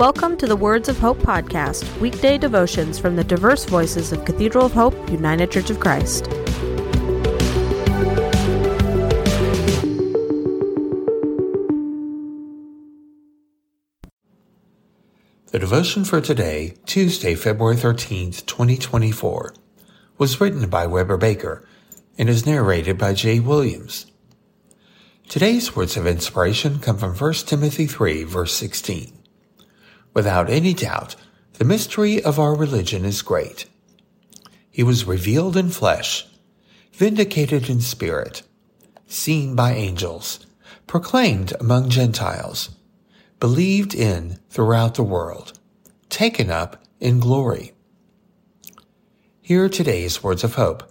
Welcome to the Words of Hope podcast, weekday devotions from the diverse voices of Cathedral of Hope, United Church of Christ. The devotion for today, Tuesday, February 13th, 2024, was written by Weber Baker and is narrated by Jay Williams. Today's words of inspiration come from 1 Timothy 3, verse 16. Without any doubt, the mystery of our religion is great. He was revealed in flesh, vindicated in spirit, seen by angels, proclaimed among Gentiles, believed in throughout the world, taken up in glory. Here are today's words of hope.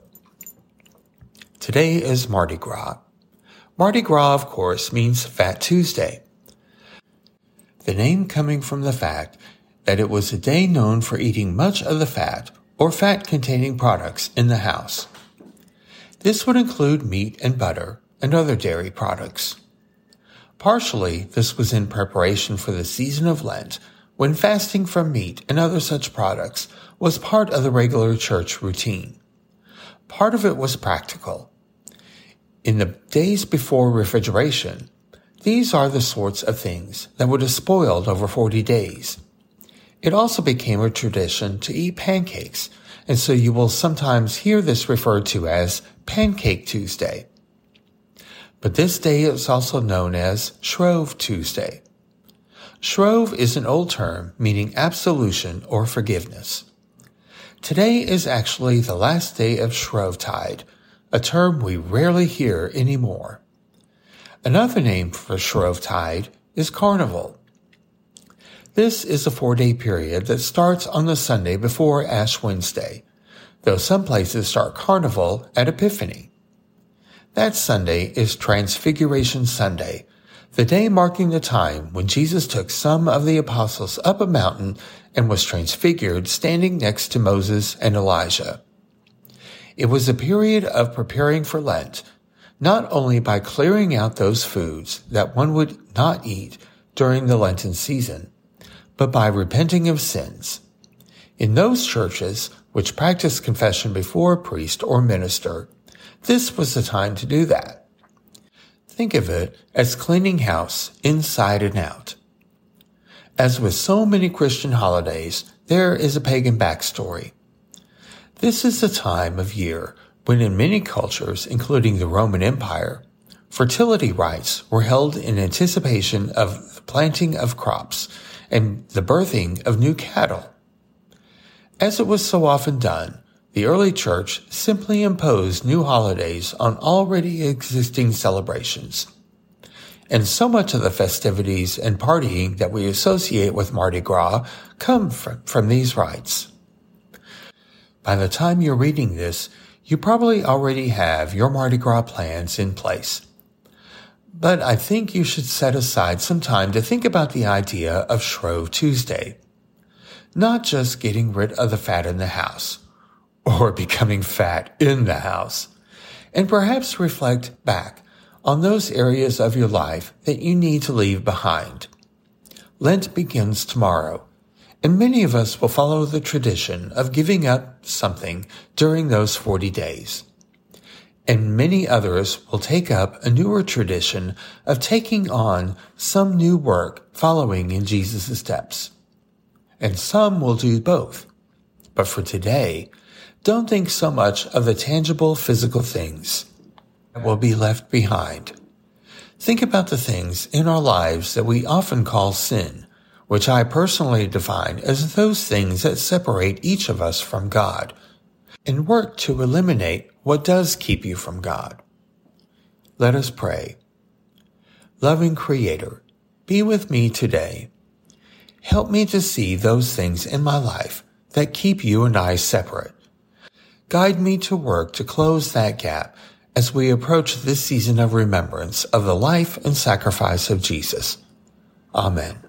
Today is Mardi Gras. Mardi Gras, of course, means Fat Tuesday the name coming from the fact that it was a day known for eating much of the fat or fat containing products in the house. This would include meat and butter and other dairy products. Partially, this was in preparation for the season of Lent, when fasting from meat and other such products was part of the regular church routine. Part of it was practical. In the days before refrigeration, these are the sorts of things that were despoiled over 40 days. It also became a tradition to eat pancakes, and so you will sometimes hear this referred to as Pancake Tuesday. But this day is also known as Shrove Tuesday. Shrove is an old term meaning absolution or forgiveness. Today is actually the last day of Shrovetide, a term we rarely hear anymore. Another name for Shrovetide is Carnival. This is a four day period that starts on the Sunday before Ash Wednesday, though some places start Carnival at Epiphany. That Sunday is Transfiguration Sunday, the day marking the time when Jesus took some of the apostles up a mountain and was transfigured standing next to Moses and Elijah. It was a period of preparing for Lent not only by clearing out those foods that one would not eat during the Lenten season, but by repenting of sins. In those churches which practiced confession before a priest or minister, this was the time to do that. Think of it as cleaning house inside and out. As with so many Christian holidays, there is a pagan backstory. This is the time of year when in many cultures, including the Roman Empire, fertility rites were held in anticipation of the planting of crops and the birthing of new cattle. As it was so often done, the early church simply imposed new holidays on already existing celebrations. And so much of the festivities and partying that we associate with Mardi Gras come from, from these rites. By the time you're reading this, you probably already have your Mardi Gras plans in place. But I think you should set aside some time to think about the idea of Shrove Tuesday. Not just getting rid of the fat in the house, or becoming fat in the house, and perhaps reflect back on those areas of your life that you need to leave behind. Lent begins tomorrow, and many of us will follow the tradition of giving up something during those 40 days. And many others will take up a newer tradition of taking on some new work following in Jesus' steps. And some will do both. But for today, don't think so much of the tangible physical things that will be left behind. Think about the things in our lives that we often call sin which I personally define as those things that separate each of us from God, and work to eliminate what does keep you from God. Let us pray. Loving Creator, be with me today. Help me to see those things in my life that keep you and I separate. Guide me to work to close that gap as we approach this season of remembrance of the life and sacrifice of Jesus. Amen.